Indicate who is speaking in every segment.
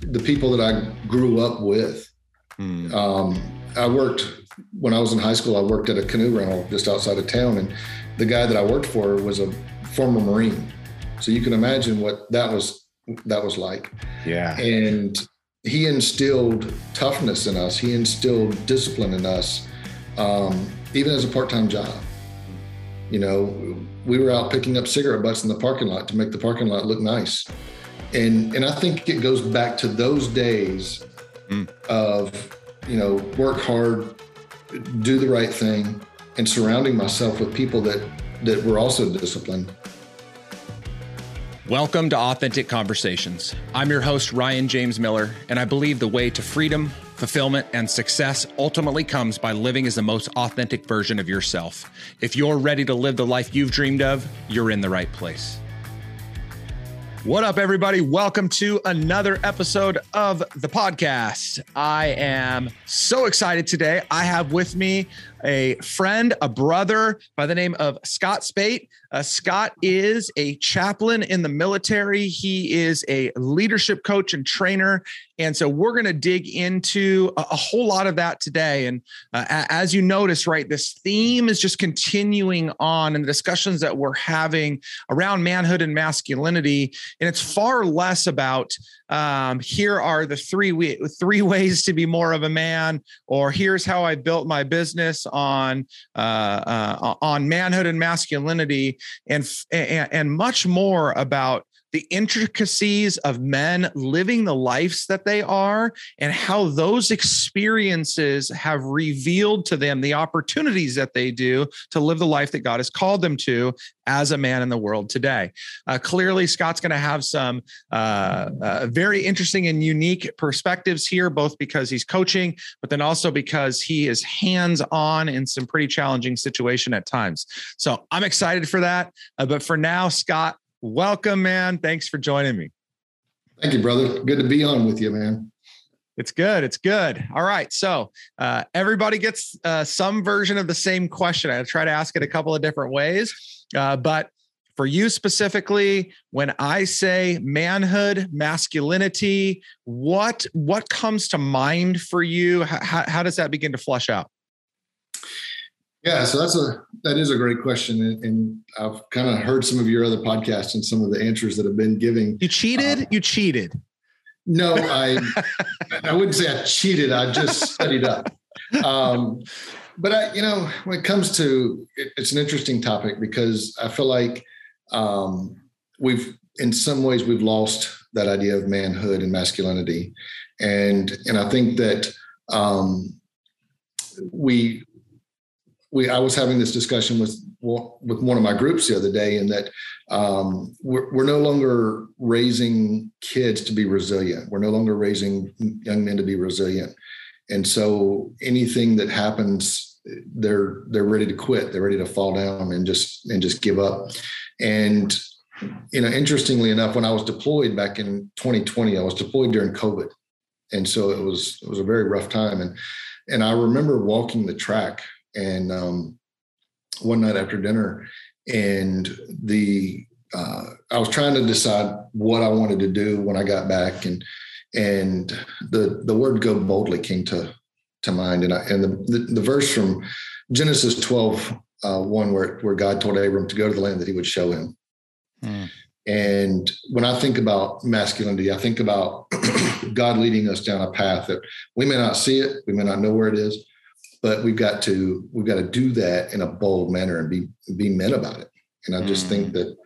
Speaker 1: the people that I grew up with. Mm. Um, I worked when I was in high school. I worked at a canoe rental just outside of town, and the guy that I worked for was a former Marine. So you can imagine what that was that was like.
Speaker 2: Yeah.
Speaker 1: And he instilled toughness in us. He instilled discipline in us, um, even as a part-time job. You know, we were out picking up cigarette butts in the parking lot to make the parking lot look nice. And and I think it goes back to those days mm. of, you know, work hard, do the right thing, and surrounding myself with people that that were also disciplined.
Speaker 2: Welcome to Authentic Conversations. I'm your host, Ryan James Miller, and I believe the way to freedom, fulfillment, and success ultimately comes by living as the most authentic version of yourself. If you're ready to live the life you've dreamed of, you're in the right place. What up, everybody? Welcome to another episode of the podcast. I am so excited today. I have with me a friend, a brother by the name of Scott Speight. Uh, Scott is a chaplain in the military. He is a leadership coach and trainer. And so we're going to dig into a, a, whole lot of that today. And uh, as you notice, right, this theme is just continuing on in the discussions that we're having around manhood and masculinity. And it's far less about um, here are the three we, three ways to be more of a man, or here's how I built my business on uh, uh, on manhood and masculinity, and, and and much more about the intricacies of men living the lives that they are and how those experiences have revealed to them the opportunities that they do to live the life that God has called them to as a man in the world today. Uh, clearly, Scott's going to have some uh, uh, very interesting and unique perspectives here, both because he's coaching, but then also because he is hands on in some pretty challenging situation at times. So I'm excited for that. Uh, but for now, Scott, welcome, man. Thanks for joining me.
Speaker 1: Thank you, brother. Good to be on with you, man.
Speaker 2: It's good. It's good. All right. So uh, everybody gets uh, some version of the same question. I try to ask it a couple of different ways, uh, but for you specifically, when I say manhood, masculinity, what what comes to mind for you? How, how does that begin to flush out?
Speaker 1: Yeah, so that's a that is a great question, and, I've kind of heard some of your other podcasts and some of the answers that have been giving.
Speaker 2: You cheated. Uh, you cheated.
Speaker 1: No, I I wouldn't say I cheated. I just studied up. Um, but I, you know, when it comes to it, it's an interesting topic because I feel like um, we've in some ways we've lost that idea of manhood and masculinity, and and I think that um, we we I was having this discussion with with one of my groups the other day, and that um, we're, we're no longer raising kids to be resilient. We're no longer raising young men to be resilient, and so anything that happens, they're they're ready to quit. They're ready to fall down and just and just give up. And you know, interestingly enough, when I was deployed back in 2020, I was deployed during COVID, and so it was it was a very rough time. And and I remember walking the track and um, one night after dinner, and the uh, I was trying to decide what I wanted to do when I got back, and and the the word "go boldly" came to to mind, and I, and the, the, the verse from Genesis 12, uh, one where where God told Abram to go to the land that He would show him. Hmm. And when I think about masculinity, I think about God leading us down a path that we may not see it, we may not know where it is, but we've got to we've got to do that in a bold manner and be be men about it. And i just mm. think that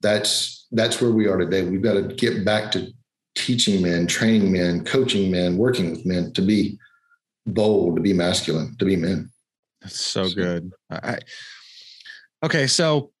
Speaker 1: that's that's where we are today. We've got to get back to teaching men training men coaching men working with men to be bold to be masculine to be men.
Speaker 2: That's so, so good. I, okay so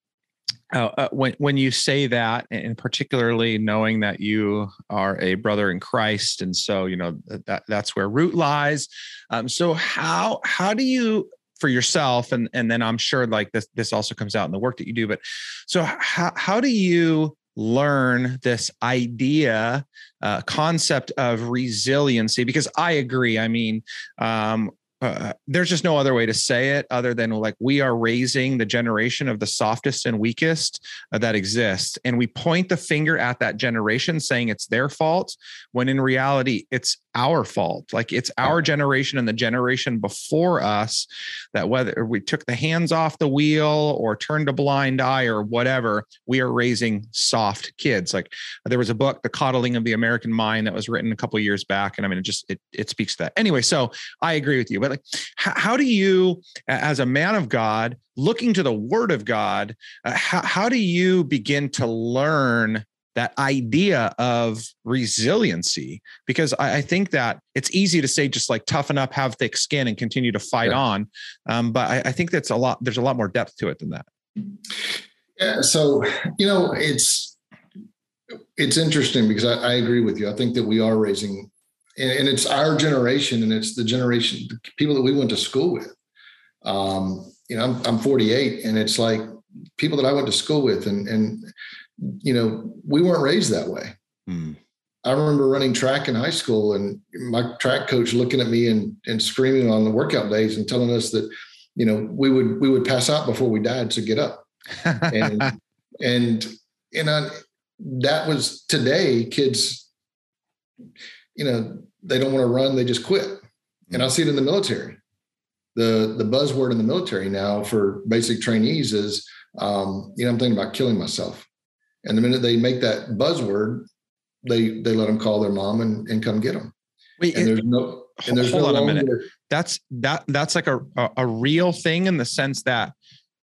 Speaker 2: uh, uh, when when you say that, and particularly knowing that you are a brother in Christ, and so you know that that's where root lies. Um, so how how do you for yourself, and and then I'm sure like this this also comes out in the work that you do. But so how how do you learn this idea uh, concept of resiliency because i agree i mean um, uh, there's just no other way to say it other than like we are raising the generation of the softest and weakest uh, that exists. And we point the finger at that generation saying it's their fault when in reality it's our fault. Like it's our generation and the generation before us that whether we took the hands off the wheel or turned a blind eye or whatever we are raising soft kids. Like there was a book the coddling of the american mind that was written a couple years back and i mean it just it, it speaks to that. Anyway so i agree with you but like how, how do you as a man of god looking to the word of god uh, how, how do you begin to learn that idea of resiliency? Because I, I, think that it's easy to say just like toughen up have thick skin and continue to fight yeah. on. Um, but I, I, think that's a lot there's a lot more depth to it than that.
Speaker 1: Yeah so you know it's it's interesting because I, I agree with you. I think that we are raising and, and, it's our generation and it's the generation the people that we went to school with um, you know I'm, I'm 48 and it's like people that i went to school with and and you know, we weren't raised that way. Mm. I remember running track in high school and my track coach looking at me and, and screaming on the workout days and telling us that, you know, we would we would pass out before we died, so get up. and and you know, that was today, kids, you know, they don't want to run, they just quit. And I see it in the military. The the buzzword in the military now for basic trainees is um, you know, I'm thinking about killing myself. And the minute they make that buzzword, they they let them call their mom and, and come get them. Wait, and there's no and there's
Speaker 2: hold no on a minute. That's that that's like a, a, a real thing in the sense that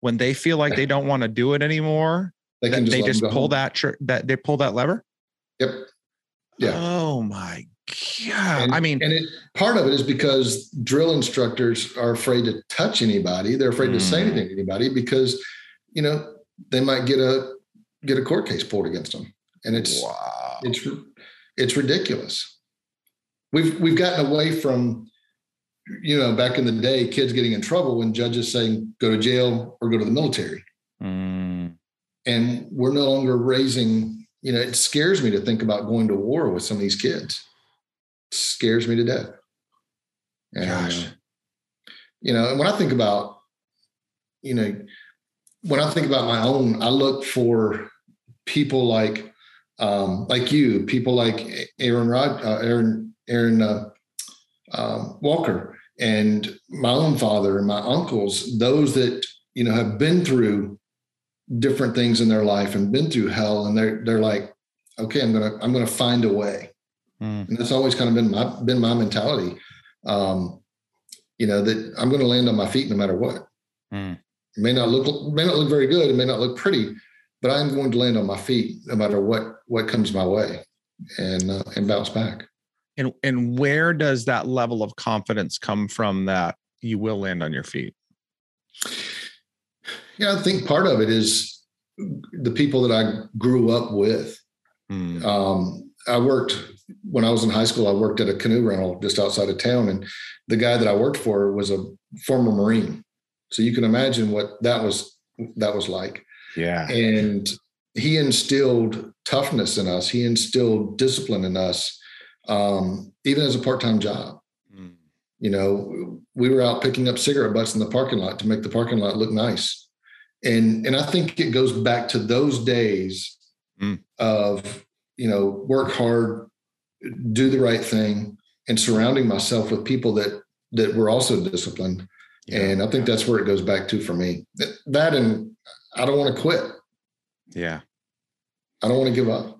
Speaker 2: when they feel like they don't want to do it anymore, they, just, they just pull home. that tr- that they pull that lever.
Speaker 1: Yep.
Speaker 2: Yeah. Oh my god!
Speaker 1: And,
Speaker 2: I mean,
Speaker 1: and it, part of it is because drill instructors are afraid to touch anybody. They're afraid mm. to say hmm. anything to anybody because you know they might get a get a court case pulled against them, and it's wow. it's it's ridiculous. We've we've gotten away from you know back in the day kids getting in trouble when judges saying go to jail or go to the military mm. and we're no longer raising you know it scares me to think about going to war with some of these kids scares me to death and, Gosh. you know and when i think about you know when i think about my own i look for people like um, like you, people like Aaron Rod, uh, Aaron Aaron uh, um, Walker, and my own father and my uncles, those that you know have been through different things in their life and been through hell, and they're they're like, okay, I'm gonna I'm gonna find a way, mm. and that's always kind of been my been my mentality. Um, you know that I'm going to land on my feet no matter what. Mm. It may not look may not look very good. It may not look pretty, but I'm going to land on my feet no matter what what comes my way, and uh, and bounce back.
Speaker 2: And and where does that level of confidence come from that you will land on your feet?
Speaker 1: Yeah, I think part of it is the people that I grew up with. Mm. Um, I worked when I was in high school. I worked at a canoe rental just outside of town, and the guy that I worked for was a former Marine. So you can imagine what that was that was like.
Speaker 2: Yeah.
Speaker 1: And he instilled toughness in us. He instilled discipline in us, um, even as a part-time job. Mm. You know, we were out picking up cigarette butts in the parking lot to make the parking lot look nice. And and I think it goes back to those days mm. of, you know, work hard, do the right thing, and surrounding myself with people that that were also disciplined. Yeah. And I think that's where it goes back to for me. That and I don't want to quit.
Speaker 2: Yeah.
Speaker 1: I don't want to give up.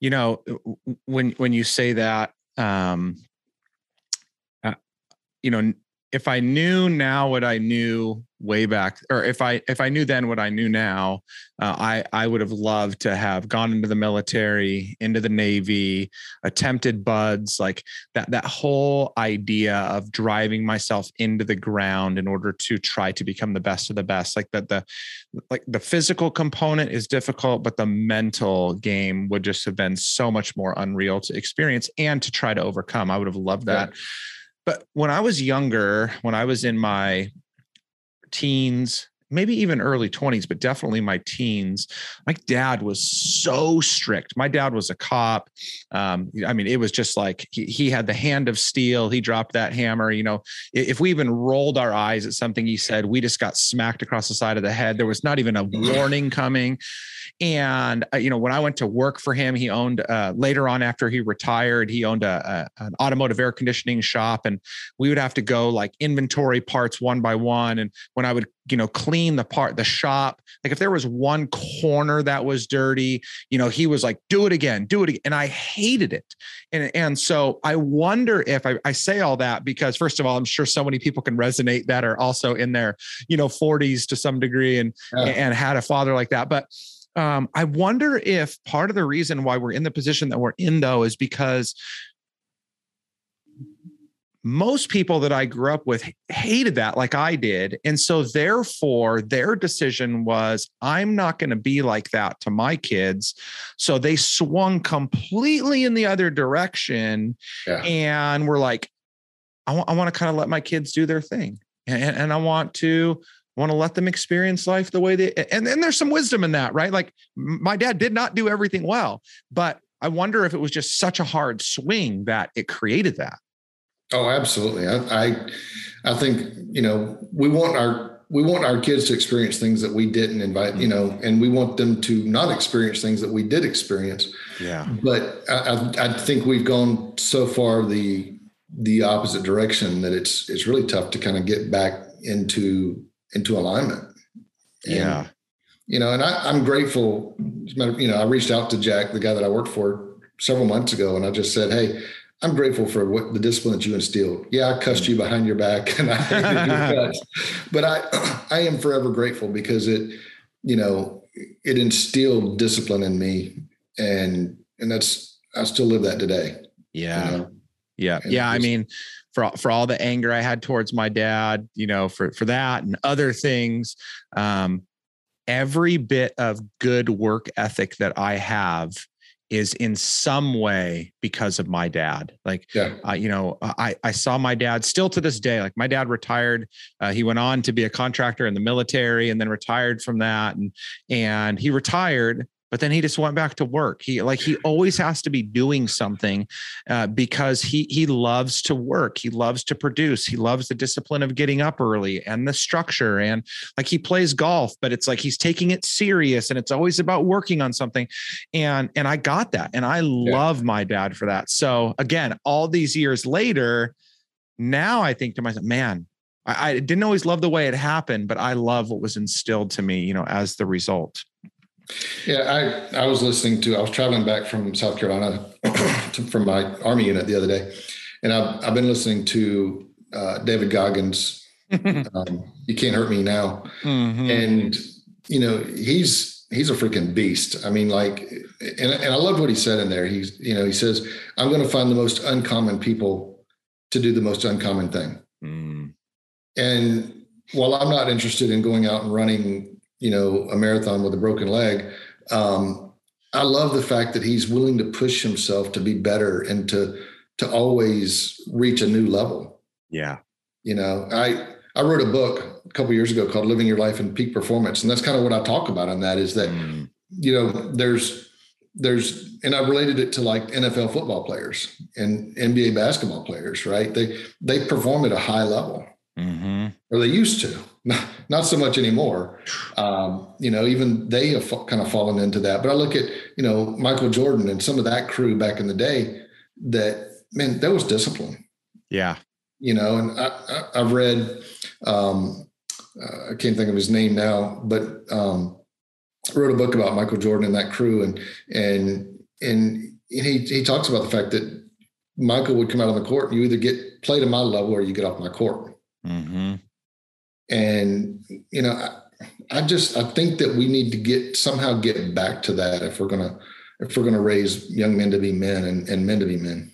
Speaker 2: You know, when when you say that, um, uh, you know, if I knew now what I knew way back, or if I if I knew then what I knew now, uh, I I would have loved to have gone into the military, into the Navy, attempted BUD/S, like that that whole idea of driving myself into the ground in order to try to become the best of the best. Like that the like the physical component is difficult, but the mental game would just have been so much more unreal to experience and to try to overcome. I would have loved that. Yeah but when I was younger, when I was in my teens maybe even early 20s, but definitely my teens, my dad was so strict. My dad was a cop. Um, I mean, it was just like he, he had the hand of steel. He dropped that hammer. You know, if we even rolled our eyes at something he said, we just got smacked across the side of the head. There was not even a warning coming. And uh, you know, when I went to work for him, he owned uh, later on after he retired, he owned a, a, an automotive air conditioning shop, and we would have to go like inventory parts one by one. And when I would you know clean the part the shop like if there was one corner that was dirty you know he was like do it again do it again and i hated it. And and so i wonder if I, I say all that because first of all i'm sure so many people can resonate that are also in their you know 40s to some degree and and had a father like that. But um, I wonder if part of the reason why we're in the position that we're in, though, is because most people that I grew up with hated that like I did. And so, therefore, their decision was, I'm not going to be like that to my kids. So they swung completely in the other direction. Yeah. And we're like, I, w- I want to kind of let my kids do their thing. And, and I want to want to let them experience life the way they and then there's some wisdom in that right like my dad did not do everything well but i wonder if it was just such a hard swing that it created that
Speaker 1: Oh, absolutely. I, I, I think you know we want our we want our kids to experience things that we didn't invite, you mm. know, and we want them to not experience things that we did experience.
Speaker 2: Yeah.
Speaker 1: But I, I think we've gone so far the the opposite direction that it's it's really tough to kind of get back into into alignment.
Speaker 2: And, yeah.
Speaker 1: You know, and I, I'm grateful. You know, I reached out to Jack, the guy that I worked for, several months ago, and I just said, "Hey, I'm grateful for what the discipline that you instilled. Yeah, I cussed you behind your back and I hated your guts, but I I am forever grateful because it, you know, it instilled discipline in me, and and that's I still live that today.
Speaker 2: Yeah, you know? Yeah, and yeah. I mean, for for all the anger I had towards my dad, you know, for for that and other things, um, every bit of good work ethic that I have is in some way because of my dad. Like, yeah. uh, you know, I, I saw my dad still to this day, like my dad retired. Uh, he went on to be a contractor in the military and then retired from that. And, and he retired but then he just went back to work. He like he always has to be doing something uh, because he he loves to work. He loves to produce. He loves the discipline of getting up early and the structure. And like he plays golf, but it's like he's taking it serious and it's always about working on something. And and I got that, and I yeah. love my dad for that. So again, all these years later, now I think to myself, man, I, I didn't always love the way it happened, but I love what was instilled to me, you know, as the result.
Speaker 1: Yeah, I I was listening to. I was traveling back from South Carolina to, from my army unit the other day, and I've I've been listening to uh, David Goggins. um, you can't hurt me now, mm-hmm. and you know he's he's a freaking beast. I mean, like, and and I love what he said in there. He's you know he says I'm going to find the most uncommon people to do the most uncommon thing, mm. and while I'm not interested in going out and running you know, a marathon with a broken leg. Um, I love the fact that he's willing to push himself to be better and to to always reach a new level.
Speaker 2: Yeah.
Speaker 1: You know, I I wrote a book a couple years ago called Living Your Life in Peak Performance, and that's kind of what I talk about on that. Is that mm. you know there's there's and I related it to like NFL football players and NBA basketball players, right? They they perform at a high level, mm-hmm. or they used to not, not so much anymore. Um, you know, even they have kind of fallen into that. But I look at, you know, Michael Jordan and some of that crew back in the day that, man, that was discipline.
Speaker 2: Yeah.
Speaker 1: You know, and I, I, have read, um, uh, I can't think of his name now, but um, wrote a book about Michael Jordan and that crew. And, and, and he, he talks about the fact that Michael would come out on the court and you either get played at my level or you get off my court. Mm-hmm and you know I, I just i think that we need to get somehow get back to that if we're gonna if we're gonna raise young men to be men and, and men to be men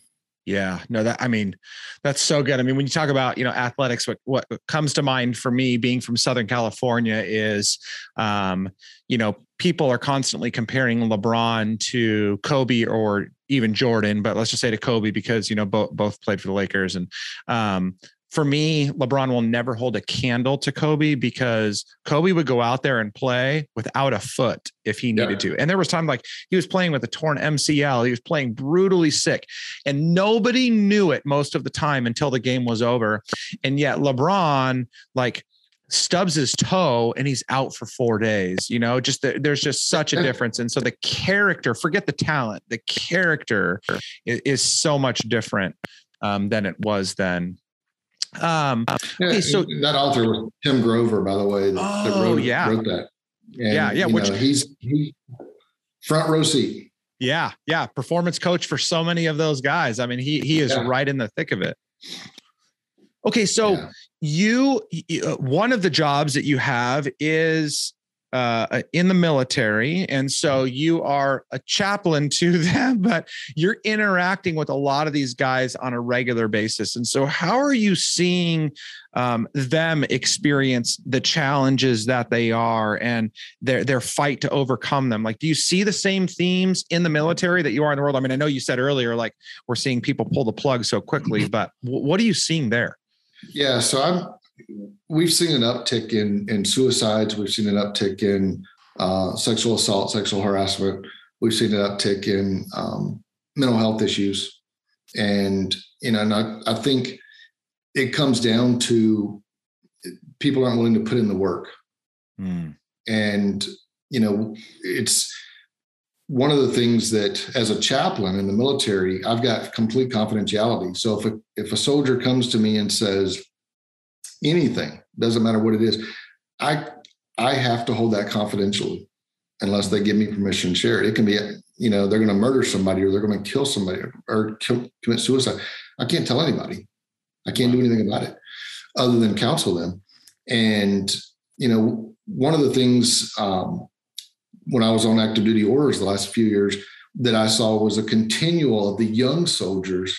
Speaker 2: yeah, no, that I mean, that's so good. I mean, when you talk about you know athletics, what what comes to mind for me, being from Southern California, is um, you know people are constantly comparing LeBron to Kobe or even Jordan, but let's just say to Kobe because you know both both played for the Lakers, and um, for me, LeBron will never hold a candle to Kobe because Kobe would go out there and play without a foot if he needed yeah. to. And there was time like he was playing with a torn MCL, he was playing brutally sick, and nobody knew it most of the time until the game was over. And yet LeBron, like stubs his toe and he's out for four days you know just the, there's just such a difference and so the character forget the talent the character is, is so much different um, than it was then um,
Speaker 1: yeah, okay, so that author was Tim Grover, by the way. That,
Speaker 2: oh, that wrote, yeah.
Speaker 1: wrote that.
Speaker 2: And, yeah, yeah.
Speaker 1: Which know, he's he, front row seat.
Speaker 2: Yeah, yeah. Performance coach for so many of those guys. I mean, he he is yeah. right in the thick of it. Okay, so yeah. you uh, one of the jobs that you have is uh, in the military. And so you are a chaplain to them, but you're interacting with a lot of these guys on a regular basis. And so, how are you seeing um, them experience the challenges that they are and their their fight to overcome them? Like, do you see the same themes in the military that you are in the world? I mean, I know you said earlier, like we're seeing people pull the plug so quickly, but w- what are you seeing there?
Speaker 1: Yeah, so I'm we've seen an uptick in in suicides. We've seen an uptick in uh, sexual assault, sexual harassment. We've seen an uptick in um, mental health issues, and you know, and I, I think it comes down to people aren't willing to put in the work, mm. and you know, it's one of the things that as a chaplain in the military i've got complete confidentiality so if a, if a soldier comes to me and says anything. Doesn't matter what it is. I i have to hold that confidentially unless they give me permission to share it. It can be you know they're going to murder somebody or they're going to kill somebody or kill, commit suicide. I can't tell anybody. I can't do anything about it other than counsel them. And you know one of the things um, when i was on active duty orders the last few years that i saw was a continual of the young soldiers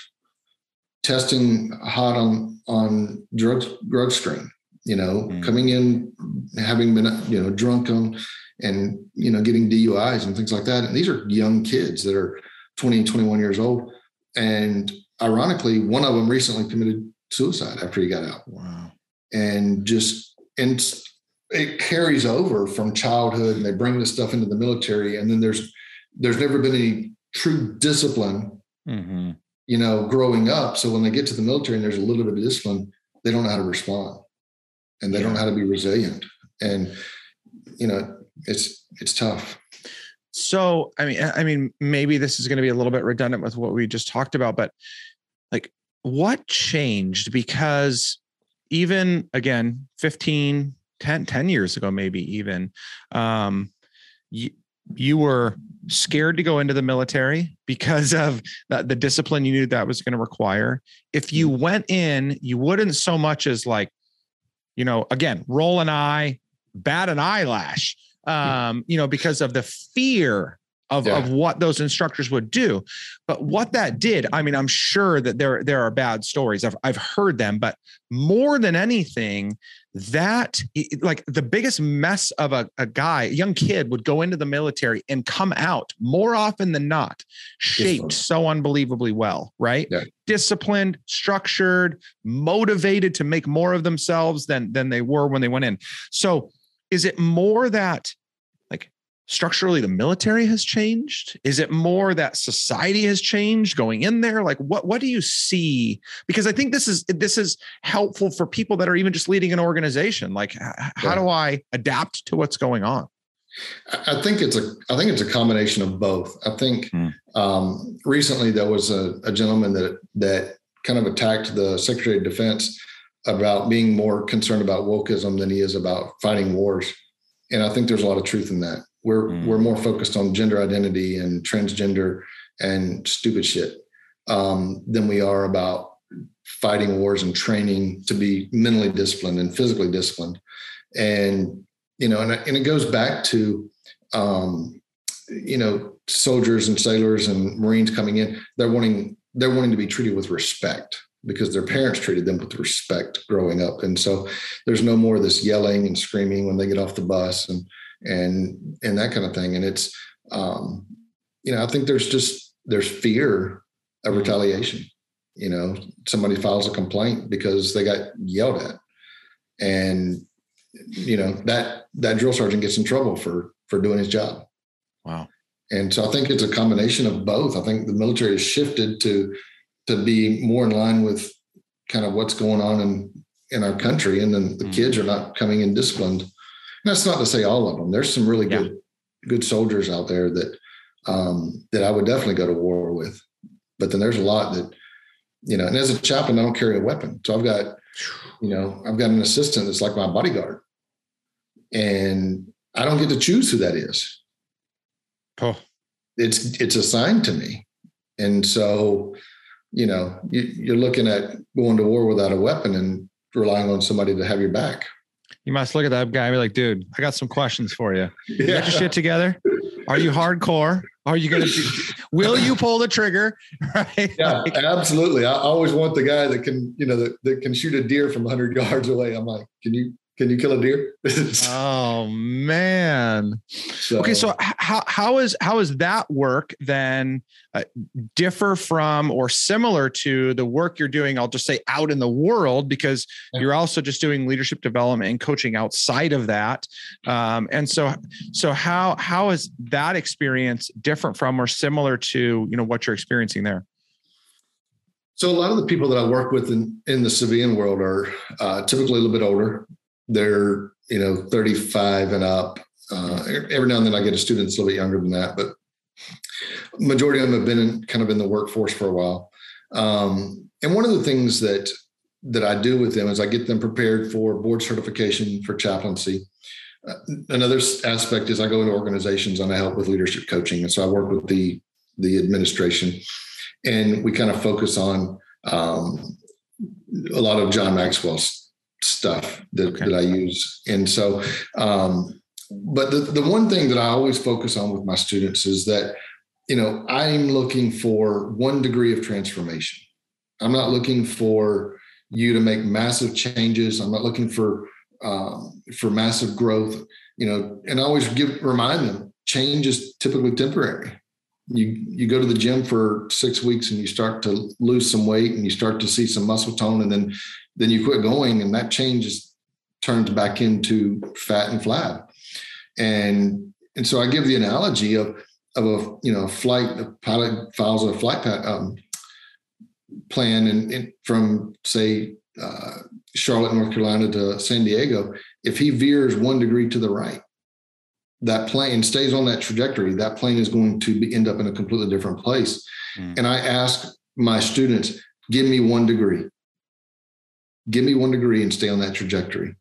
Speaker 1: testing hot on on drug drug screen you know mm. coming in having been you know drunk on and you know getting duis and things like that. And these are young kids that are 20 and 21 years old. And ironically one of them recently committed suicide after he got out.
Speaker 2: Wow.
Speaker 1: And just and it carries over from childhood and they bring this stuff into the military. And then there's there's never been any true discipline mm-hmm you know, growing up. So when they get to the military and there's a little bit of discipline, they don't know how to respond and they don't know how to be resilient. And, you know, it's, it's tough.
Speaker 2: So, I mean, I mean, maybe this is going to be a little bit redundant with what we just talked about, but like what changed? Because even again, 15, 10, 10 years ago, maybe even, um, you, you were scared to go into the military because of the, the discipline you knew that was going to require. If you mm. went in, you wouldn't so much as like, you know, again, roll an eye, bat an eyelash, um, you know, because of the fear of, yeah. of what those instructors would do. But what that did, I mean, I'm sure that there, there are bad stories. I've, I've heard them, but more than anything, that like the biggest mess of a, a guy, a young kid would go into the military and come out more often than not, shaped so unbelievably well, right? Yeah. Disciplined, structured, motivated to make more of themselves than than they were when they went in. So is it more that structurally the military has changed? Is it more that society has changed going in there? Like what what do you see? Because i think this is this is helpful for people that are even just leading an organization. Like how do i adapt to what's going on?
Speaker 1: I think it's a i think it's a combination of both. I think hmm. um, recently there was a, a gentleman that that kind of attacked the secretary of defense about being more concerned about wokeism than he is about fighting wars. And i think there's a lot of truth in that we're mm. we're more focused on gender identity and transgender and stupid shit um, than we are about fighting wars and training to be mentally disciplined and physically disciplined. And you know, and, and it goes back to um, you know soldiers and sailors and Marines coming in. They're wanting they're wanting to be treated with respect because their parents treated them with respect growing up. And so there's no more of this yelling and screaming when they get off the bus and and and that kind of thing. And it's um, you know, I think there's just there's fear of mm-hmm. retaliation. you know, somebody files a complaint because they got yelled at. And, you know, that that drill sergeant gets in trouble for for doing his job.
Speaker 2: Wow.
Speaker 1: And so I think it's a combination of both. I think the military has shifted to to be more in line with kind of what's going on in in our country, and then the mm kids are not coming in disciplined. And that's not to say all of them. There's some really yeah. good good soldiers out there that um, that I would definitely go to war with. But then there's a lot that you know. And as a chaplain, I don't carry a weapon, so I've got you know I've got an assistant that's like my bodyguard, and I don't get to choose who that is. Oh. It's it's assigned to me. And so, you know, you, are looking at going to war without a weapon and relying on somebody to have your back.
Speaker 2: You must look at that guy and be like, dude, I got some questions for you. you yeah. Get your shit together. Are you hardcore? Are you going to, will you pull the trigger?
Speaker 1: Right. Yeah, like, absolutely. I always want the guy that can, you know, that, that can shoot a deer from 100 yards away. I'm like, can you can you kill a deer?
Speaker 2: oh man. So, okay, so how how is how is that work then uh, differ from or similar to the work you're doing? I'll just say out in the world because yeah. you're also just doing leadership development and coaching outside of that. Um, and so so how how is that experience different from or similar to you know what you're experiencing there?
Speaker 1: So a lot of the people that I work with in, in the civilian world are uh, typically a little bit older they're you know 35 and up. Uh, every now and then I get a student that's a little bit younger than that, but majority of them have been in, kind of in the workforce for a while. Um, and one of the things that that I do with them is I get them prepared for board certification for chaplaincy. Uh, another aspect is I go into organizations and I help with leadership coaching, and so I work with the the administration, and we kind of focus on um, a lot of John Maxwell's stuff that, okay. that I use. And so, um, but the, the one thing that I always focus on with my students is that, you know, I'm looking for one degree of transformation. I'm not looking for you to make massive changes. I'm not looking for um, for massive growth. You know, and I always give remind them change is typically temporary. You you go to the gym for six weeks and you start to lose some weight and you start to see some muscle tone, and then then you quit going and that changes turns back into fat and flab. And and so I give the analogy of of a you know flight a pilot files a flight um, plan and, and, from say uh, Charlotte, North Carolina to San Diego. If he veers one degree to the right, that plane stays on that trajectory. That plane is going to be, end up in a completely different place. Mm. And I ask my students, give me one degree give me one degree and stay on that trajectory.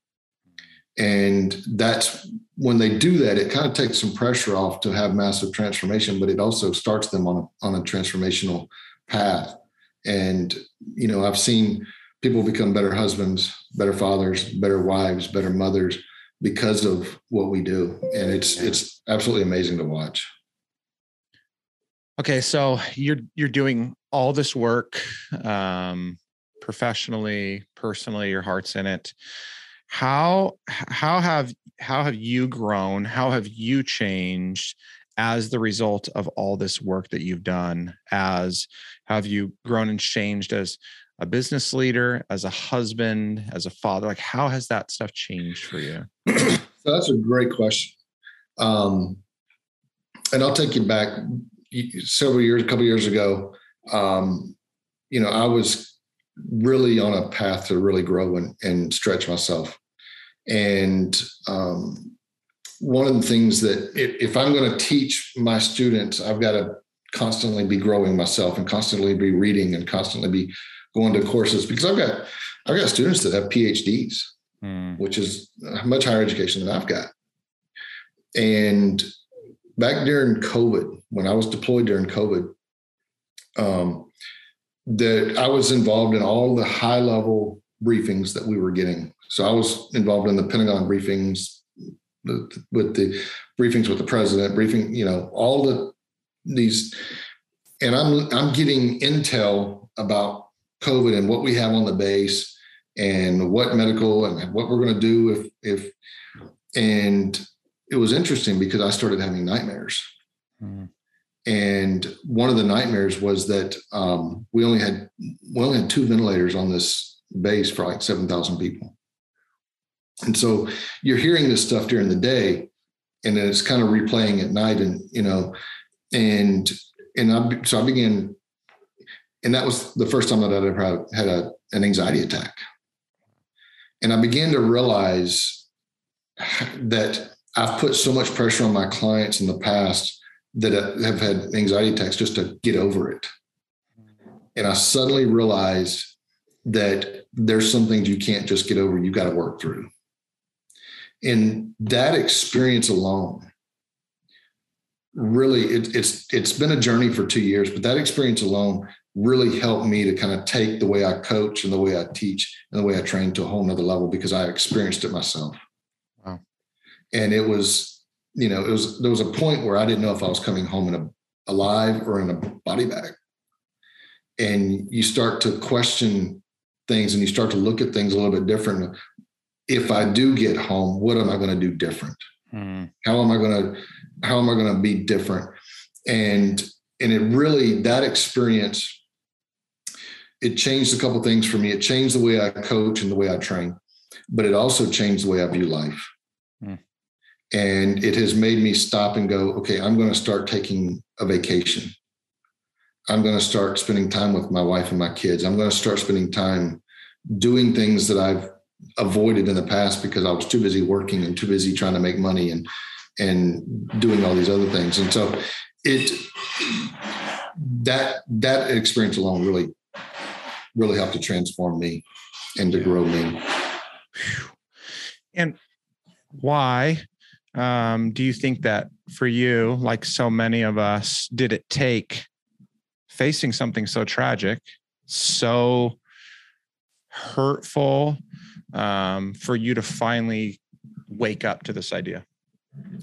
Speaker 1: And that's when they do that, it kind of takes some pressure off to have massive transformation, but it also starts them on a, on a transformational path. And, you know, I've seen people become better husbands, better fathers, better wives, better mothers because of what we do. And it's, it's absolutely amazing to watch.
Speaker 2: Okay. So you're, you're doing all this work. Um, professionally, personally, your heart's in it. How how have how have you grown? How have you changed as the result of all this work that you've done? As have you grown and changed as a business leader, as a husband, as a father? Like, how has that stuff changed for you?
Speaker 1: so that's a great question. Um, and I'll take you back several years, a couple years ago. Um, you know, I was really on a path to really grow and, and stretch myself. And um, one of the things that if I'm going to teach my students, I've got to constantly be growing myself and constantly be reading and constantly be going to courses because I've got I've got students that have PhDs, mm. which is much higher education than I've got. And back during COVID, when I was deployed during COVID, um, that I was involved in all the high level briefings that we were getting. So I was involved in the Pentagon briefings with the briefings with the president, briefing, you know, all the these, and I'm I'm getting intel about COVID and what we have on the base and what medical and what we're going to do if if and it was interesting because I started having nightmares. Mm. And one of the nightmares was that um, we only had we only had two ventilators on this base for like seven thousand people. And so you're hearing this stuff during the day, and then it's kind of replaying at night, and you know, and and I so I began, and that was the first time that I ever had a, an anxiety attack, and I began to realize that I've put so much pressure on my clients in the past that uh, have had anxiety attacks just to get over it. And I suddenly realized that there's some things you can't just get over, you've got to work through. And that experience alone really it, it's it's been a journey for two years, but that experience alone really helped me to kind of take the way I coach and the way I teach and the way I train to a whole nother level because I experienced it myself. Wow. And it was, you know, it was there was a point where I didn't know if I was coming home in a alive or in a body bag. And you start to question things and you start to look at things a little bit different. If I do get home, what am I going to do different? Mm. How am I going to how am I going to be different? And and it really that experience it changed a couple things for me. It changed the way I coach and the way I train, but it also changed the way I view life. Mm. And it has made me stop and go, okay, I'm going to start taking a vacation. I'm going to start spending time with my wife and my kids. I'm going to start spending time doing things that I've avoided in the past because I was too busy working and too busy trying to make money and and doing all these other things. And so it that that experience alone really really helped to transform me and to grow me.
Speaker 2: And why um, do you think that for you, like so many of us, did it take facing something so tragic, so hurtful, um, for you to finally wake up to this idea?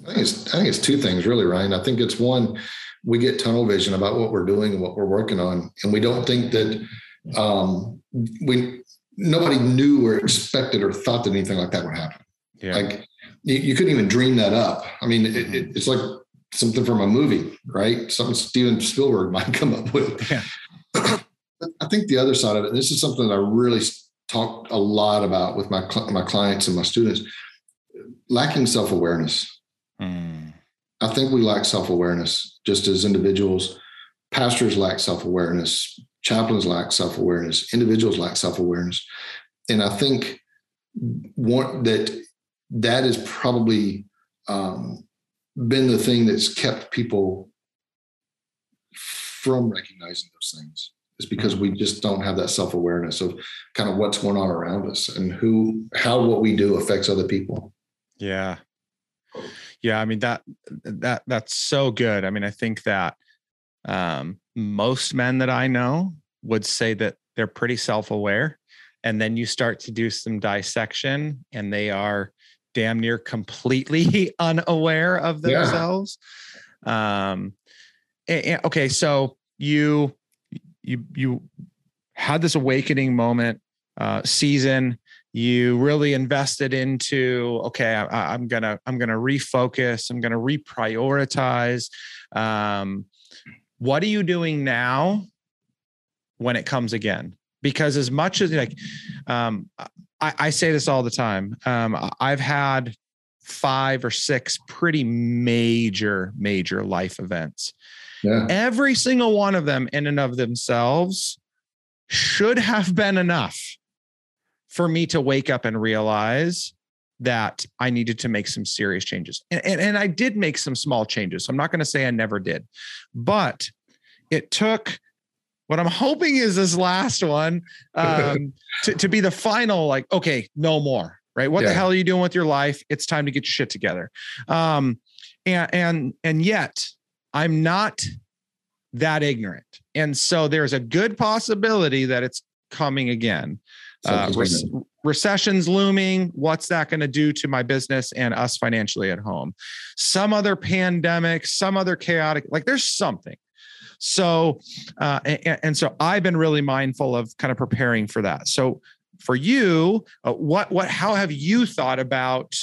Speaker 1: I think it's I think it's two things really, Ryan. I think it's one, we get tunnel vision about what we're doing and what we're working on, and we don't think that um, we nobody knew or expected or thought that anything like that would happen. Yeah. Like you, you couldn't even dream that up. I mean, it, it, it's like something from a movie, right? Something Steven Spielberg might come up with. Yeah. I think the other side of it, this is something that I really talk a lot about with my my clients and my students, lacking self awareness. Mm. I think we lack self awareness just as individuals. Pastors lack self awareness. Chaplains lack self awareness. Individuals lack self awareness, and I think one that that is probably um, been the thing that's kept people from recognizing those things is because we just don't have that self-awareness of kind of what's going on around us and who how what we do affects other people.
Speaker 2: Yeah. Yeah i mean that that that's so good. I mean i think that um, most men that i know would say that they're pretty self-aware and then you start to do some dissection and they are damn near completely unaware of themselves. Yeah. um and, and, okay so you you you had this awakening moment uh, season. You really invested into okay I, am gonna i'm gonna refocus i'm gonna reprioritize. Um, what are you doing now when it comes again? Because as much as like um, I, I, say this all the time um, i've had five or six pretty major major life events yeah. Every single one of them, in and of themselves, should have been enough for me to wake up and realize that I needed to make some serious changes. And, and, and I did make some small changes. So I'm not going to say I never did, but it took what I'm hoping is this last one um, to, to be the final, like, okay, no more, right? What yeah. the hell are you doing with your life? It's time to get your shit together. Um, and, and, and yet I'm not that ignorant. And so there's a good possibility that it's coming again. Uh, re- recession's looming. What's that going to do to my business and us financially at home? Some other pandemic, some other chaotic, like there's something. So, uh, and, and, so I've been really mindful of kind of preparing for that. So, for you, uh, what, what, how have you thought about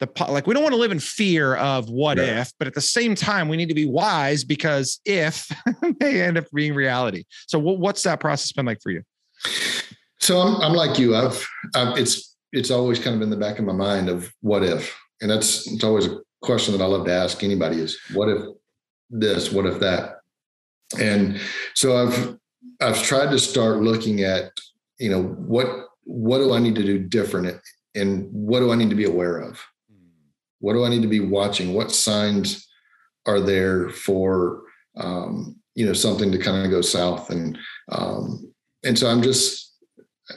Speaker 2: the like we don't want to live in fear of what yeah. if, but at the same time we need to be wise because if may end up being reality. So what's that process been like for you?
Speaker 1: So I'm, I'm like you. I've, I've it's it's always kind of in the back of my mind of what if, and that's it's always a question that I love to ask anybody is what if this, what if that, and so I've I've tried to start looking at you know what what do I need to do different and what do I need to be aware of what do I need to be watching? What signs are there for um, you know something to kind of go south? And um, and so I'm just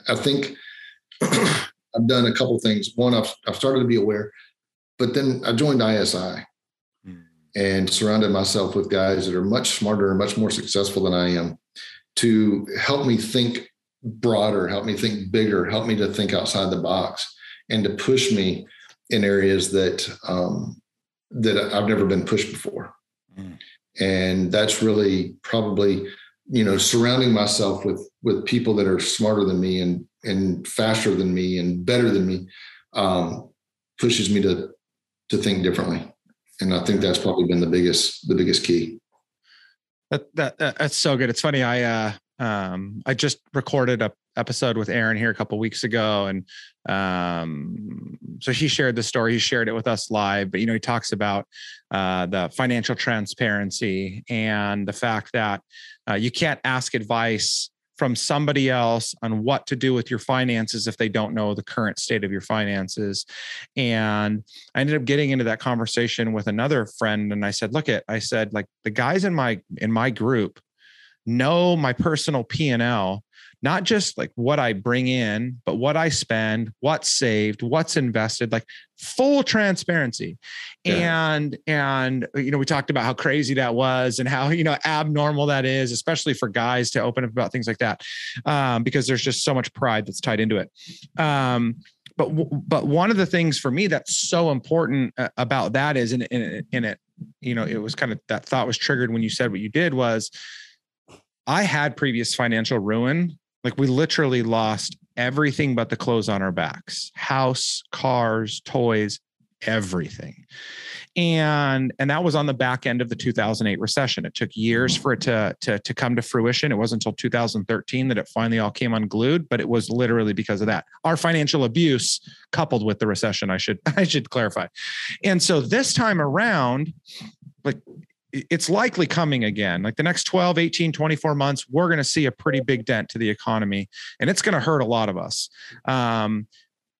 Speaker 1: I think I've done a couple things. One, I've I've started to be aware, but then I joined ISI. And surrounded myself with guys that are much smarter and much more successful than I am to help me think broader, help me think bigger, help me to think outside the box, and to push me in areas that um, that I've never been pushed before, mm. and that's really probably you know surrounding myself with with people that are smarter than me and and faster than me and better than me um, pushes me to to think differently, and I think that's probably been the biggest the biggest key.
Speaker 2: That, that that's so good. It's funny. I uh, um, I just recorded a episode with Aaron here a couple weeks ago, and um, so he shared the story. He shared it with us live, but you know he talks about uh, the financial transparency and the fact that uh, you can't ask advice from somebody else on what to do with your finances if they don't know the current state of your finances. And I ended up getting into that conversation with another friend, and I said, "Look, at I said like the guys in my in my group." know my personal P&L not just like what I bring in, but what I spend, what's saved, what's invested, like full transparency. Yeah. And and you know, we talked about how crazy that was and how you know abnormal that is, especially for guys to open up about things like that, um, because there's just so much pride that's tied into it. Um, but but one of the things for me that's so important uh, about that is in in, in it, you know, it was kind of that thought was triggered when you said what you did was I had previous financial ruin. Like we literally lost everything but the clothes on our backs house, cars, toys, everything. And and that was on the back end of the 2008 recession. It took years for it to, to, to come to fruition. It wasn't until 2013 that it finally all came unglued, but it was literally because of that. Our financial abuse coupled with the recession, I should I should clarify. And so this time around, like it's likely coming again. Like the next 12, 18, 24 months, we're going to see a pretty big dent to the economy and it's going to hurt a lot of us. Um,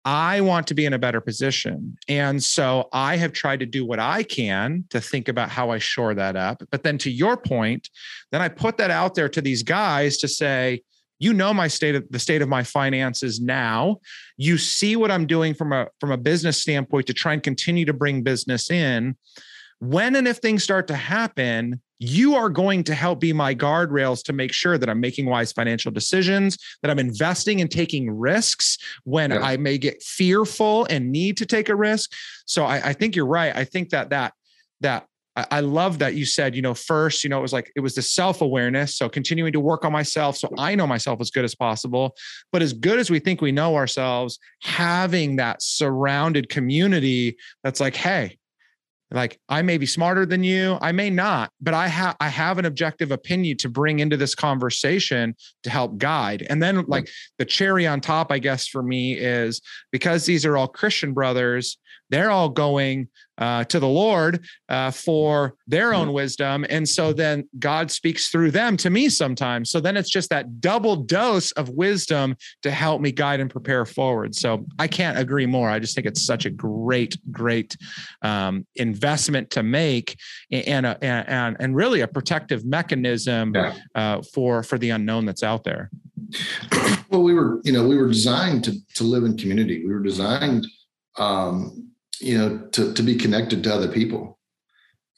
Speaker 2: I want to be in a better position. And so I have tried to do what I can to think about how I shore that up. But then to your point, then I put that out there to these guys to say, you know my state of the state of my finances now you see what i'm doing from a from a business standpoint to try and continue to bring business in when and if things start to happen, you are going to help be my guardrails to make sure that I'm making wise financial decisions, that I'm investing and taking risks when I may get fearful and need to take a risk. So I, I think you're right. I think that that that I love that you said, you know, first, you know, it was like it was the self awareness. So continuing to work on myself so I know myself as good as possible. But as good as we think we know ourselves, having that surrounded community that's like, hey, like i may be smarter than you. I may not but i have i have an objective opinion to bring into this conversation to help guide. And then like the cherry on top i guess for me is because these are all christian brothers they're all going uh, to the Lord uh, for their own wisdom. And so then God speaks through them to me sometimes. So then it's just that double dose of wisdom to help me guide and prepare forward. So I can't agree more. I just think it's such a great, great um, investment to make and, a, and, and really a protective mechanism yeah. uh, for, for the unknown that's out there.
Speaker 1: Well, we were, you know, we were designed to, to live in community. We were designed um, you know, to, to be connected to other people.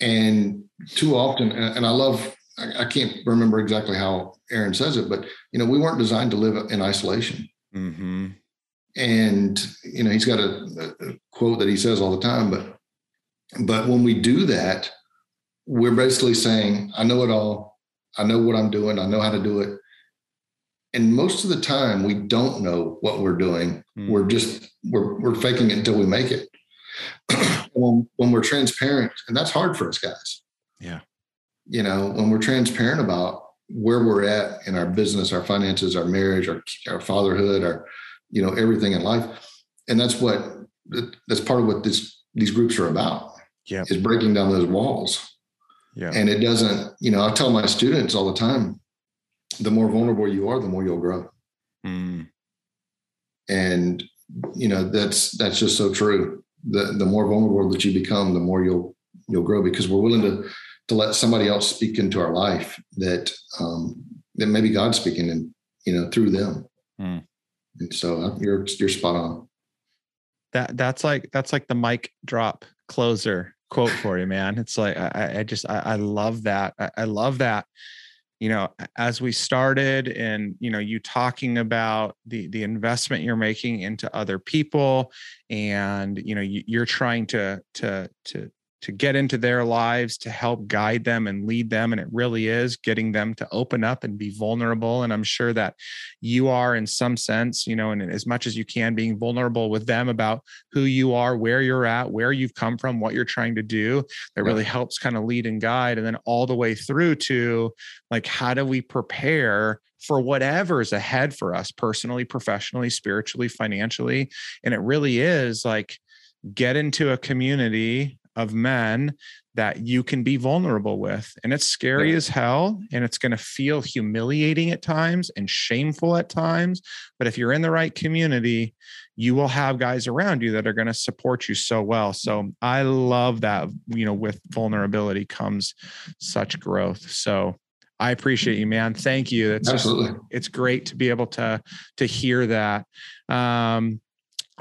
Speaker 1: And too often, and I love, I, can't remember exactly how Aaron says it, but, you know, we weren't designed to live in isolation. Mm-hmm. And, you know, he's got a, a quote that he says all the time, but, but when we do that, we're basically saying, I know it all. I know what I'm doing. I know how to do it. And most of the time we don't know what we're doing. Mm. We're just, we're, we're faking it until we make it. when, when we're transparent, and that's hard for us guys.
Speaker 2: Yeah.
Speaker 1: You know, when we're transparent about where we're at in our business, our finances, our marriage, our, our fatherhood, our, you know, everything in life. And that's what, that's part of what this, these groups are about.
Speaker 2: Yeah.
Speaker 1: Is breaking down those walls.
Speaker 2: Yeah.
Speaker 1: And it doesn't, you know, I tell my students all the time, the more vulnerable you are, the more you'll grow.
Speaker 2: Mm.
Speaker 1: And, you know, that's, that's just so true. The, the more vulnerable that you become, the more you'll, you'll grow because we're willing to, to let somebody else speak into our life that, um, that maybe God's speaking and, you know, through them.
Speaker 2: Mm.
Speaker 1: And so uh, you're, you're spot on.
Speaker 2: That that's like, that's like the mic drop closer quote for you, man. It's like, I, I just, I, I love that. I, I love that you know as we started and you know you talking about the the investment you're making into other people and you know you, are trying to to to to get into their lives to help guide them and lead them and it really is getting them to open up and be vulnerable and i'm sure that you are in some sense you know and as much as you can being vulnerable with them about who you are where you're at where you've come from what you're trying to do that really helps kind of lead and guide and then all the way through to like how do we prepare for whatever is ahead for us personally professionally spiritually financially and it really is like get into a community of men that you can be vulnerable with. And it's scary yeah. as hell. And it's going to feel humiliating at times and shameful at times. But if you're in the right community, you will have guys around you that are going to support you so well. So I love that, you know, with vulnerability comes such growth. So I appreciate you, man. Thank you. It's
Speaker 1: Absolutely.
Speaker 2: Just, it's great to be able to to hear that. Um,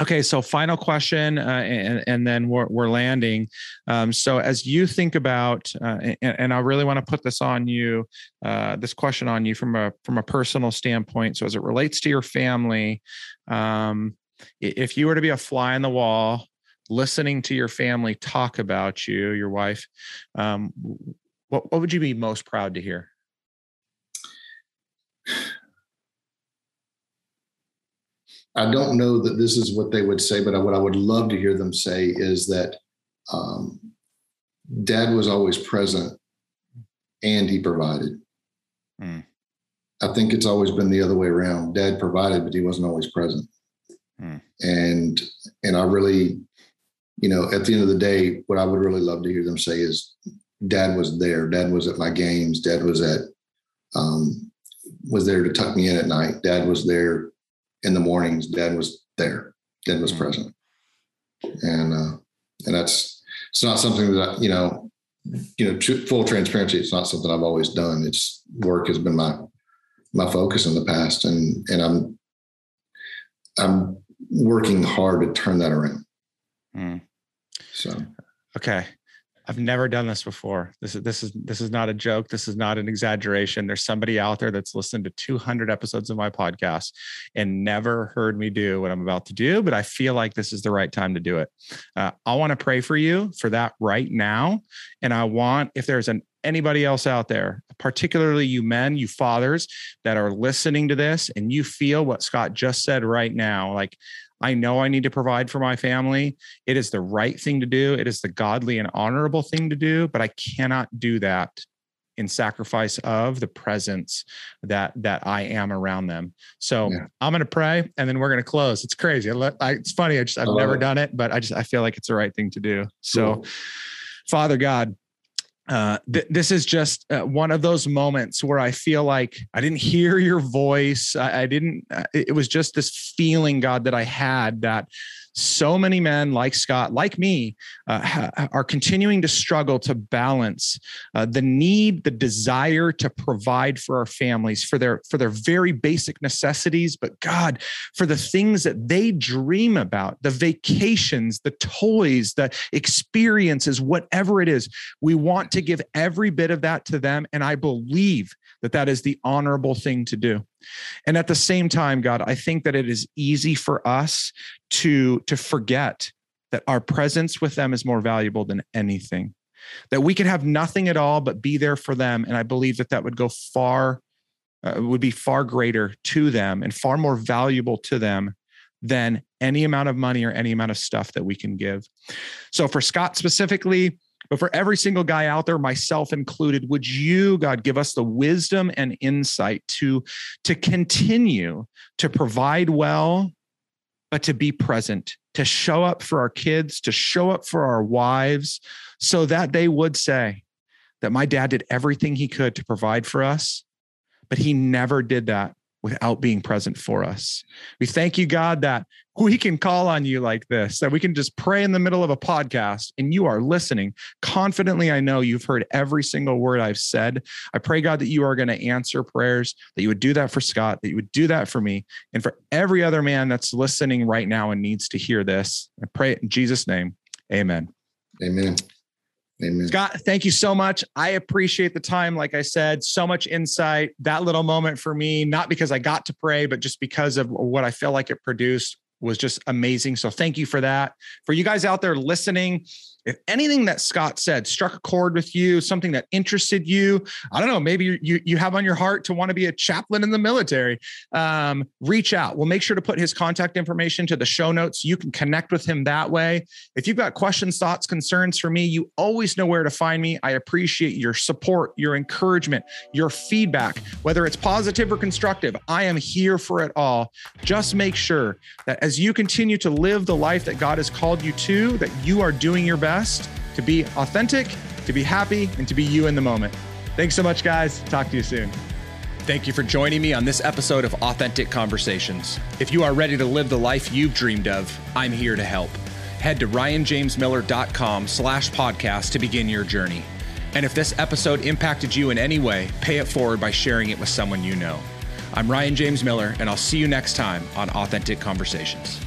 Speaker 2: Okay, so final question, uh, and, and, then we're, we're landing. Um, so, as you think about, uh, and, and, I really want to put this on you, uh, this question on you from a from a personal standpoint. So, as it relates to your family, um, if you were to be a fly on the wall, listening to your family talk about you, your wife, um, what what would you be most proud to hear?
Speaker 1: I don't know that this is what they would say, but what I would love to hear them say is that um, dad was always present and he provided. Mm. I think it's always been the other way around. Dad provided, but he wasn't always present. Mm. And and I really, you know, at the end of the day, what I would really love to hear them say is, Dad was there. Dad was at my games. Dad was at um, was there to tuck me in at night. Dad was there in the mornings, dad was there. Dad was mm-hmm. present. And, uh, and that's, it's not something that, you know, you know, full transparency. It's not something I've always done. It's work has been my, my focus in the past. And, and I'm, I'm working hard to turn that around. Mm. So,
Speaker 2: okay. I've never done this before. This is this is this is not a joke. This is not an exaggeration. There's somebody out there that's listened to 200 episodes of my podcast and never heard me do what I'm about to do, but I feel like this is the right time to do it. Uh, I want to pray for you for that right now, and I want if there's an anybody else out there, particularly you men, you fathers that are listening to this and you feel what Scott just said right now, like I know I need to provide for my family. It is the right thing to do. It is the godly and honorable thing to do, but I cannot do that in sacrifice of the presence that that I am around them. So yeah. I'm going to pray and then we're going to close. It's crazy. I, I, it's funny. I just I've never done it, but I just I feel like it's the right thing to do. So, cool. Father God, uh, th- this is just uh, one of those moments where I feel like I didn't hear your voice. I, I didn't, uh, it was just this feeling, God, that I had that so many men like Scott, like me, uh, are continuing to struggle to balance uh, the need, the desire to provide for our families for their for their very basic necessities, but God, for the things that they dream about, the vacations, the toys, the experiences, whatever it is, we want to give every bit of that to them, and I believe that that is the honorable thing to do. And at the same time, God, I think that it is easy for us to, to forget that our presence with them is more valuable than anything. That we could have nothing at all but be there for them. And I believe that that would go far, uh, would be far greater to them and far more valuable to them than any amount of money or any amount of stuff that we can give. So for Scott specifically, but for every single guy out there, myself included, would you, God, give us the wisdom and insight to, to continue to provide well, but to be present, to show up for our kids, to show up for our wives, so that they would say that my dad did everything he could to provide for us, but he never did that without being present for us. We thank you, God, that we can call on you like this, that we can just pray in the middle of a podcast and you are listening. Confidently, I know you've heard every single word I've said. I pray, God, that you are going to answer prayers, that you would do that for Scott, that you would do that for me, and for every other man that's listening right now and needs to hear this. I pray it in Jesus' name. Amen.
Speaker 1: Amen.
Speaker 2: Amen. Scott, thank you so much. I appreciate the time. Like I said, so much insight. That little moment for me, not because I got to pray, but just because of what I feel like it produced was just amazing. So thank you for that. For you guys out there listening, if anything that Scott said struck a chord with you, something that interested you, I don't know, maybe you you have on your heart to want to be a chaplain in the military, um, reach out. We'll make sure to put his contact information to the show notes. You can connect with him that way. If you've got questions, thoughts, concerns for me, you always know where to find me. I appreciate your support, your encouragement, your feedback, whether it's positive or constructive. I am here for it all. Just make sure that as you continue to live the life that God has called you to, that you are doing your best best to be authentic, to be happy, and to be you in the moment. Thanks so much, guys. Talk to you soon. Thank you for joining me on this episode of Authentic Conversations. If you are ready to live the life you've dreamed of, I'm here to help. Head to ryanjamesmiller.com slash podcast to begin your journey. And if this episode impacted you in any way, pay it forward by sharing it with someone you know. I'm Ryan James Miller, and I'll see you next time on Authentic Conversations.